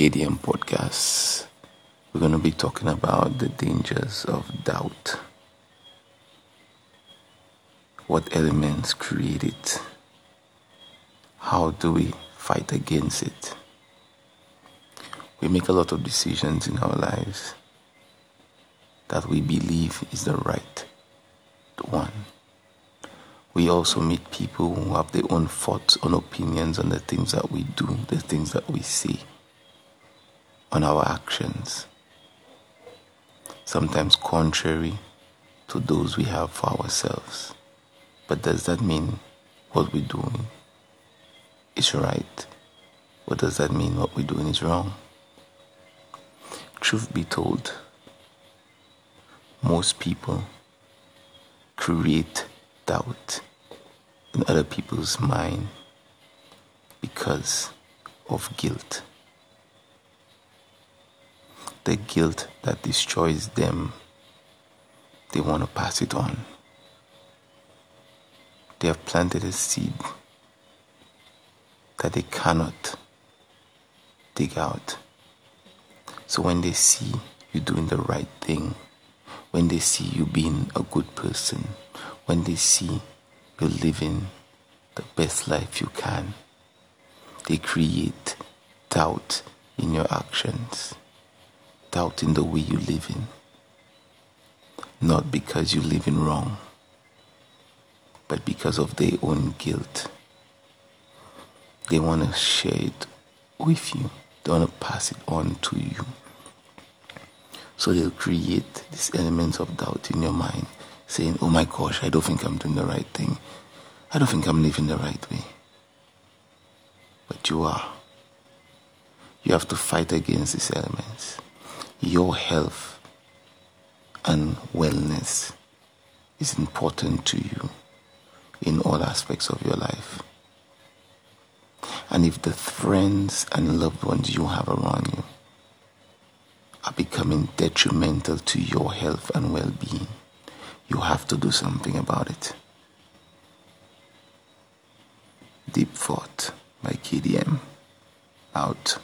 KDM podcast. We're going to be talking about the dangers of doubt. What elements create it? How do we fight against it? We make a lot of decisions in our lives that we believe is the right one. We also meet people who have their own thoughts, own opinions on the things that we do, the things that we say, on our actions. Sometimes contrary to those we have for ourselves. But does that mean what we're doing is right? Or does that mean what we're doing is wrong? Truth be told, most people create doubt in other people's mind because of guilt. The guilt that destroys them, they want to pass it on. They have planted a seed that they cannot dig out. So when they see you doing the right thing, when they see you being a good person, when they see you living the best life you can, they create doubt in your actions, doubt in the way you live in. Not because you live in wrong, but because of their own guilt. They want to share it with you, they want to pass it on to you. So they'll create these elements of doubt in your mind, saying, Oh my gosh, I don't think I'm doing the right thing. I don't think I'm living the right way. But you are. You have to fight against these elements. Your health and wellness is important to you in all aspects of your life. And if the friends and loved ones you have around you are becoming detrimental to your health and well being, you have to do something about it. Deep Thought by KDM. Out.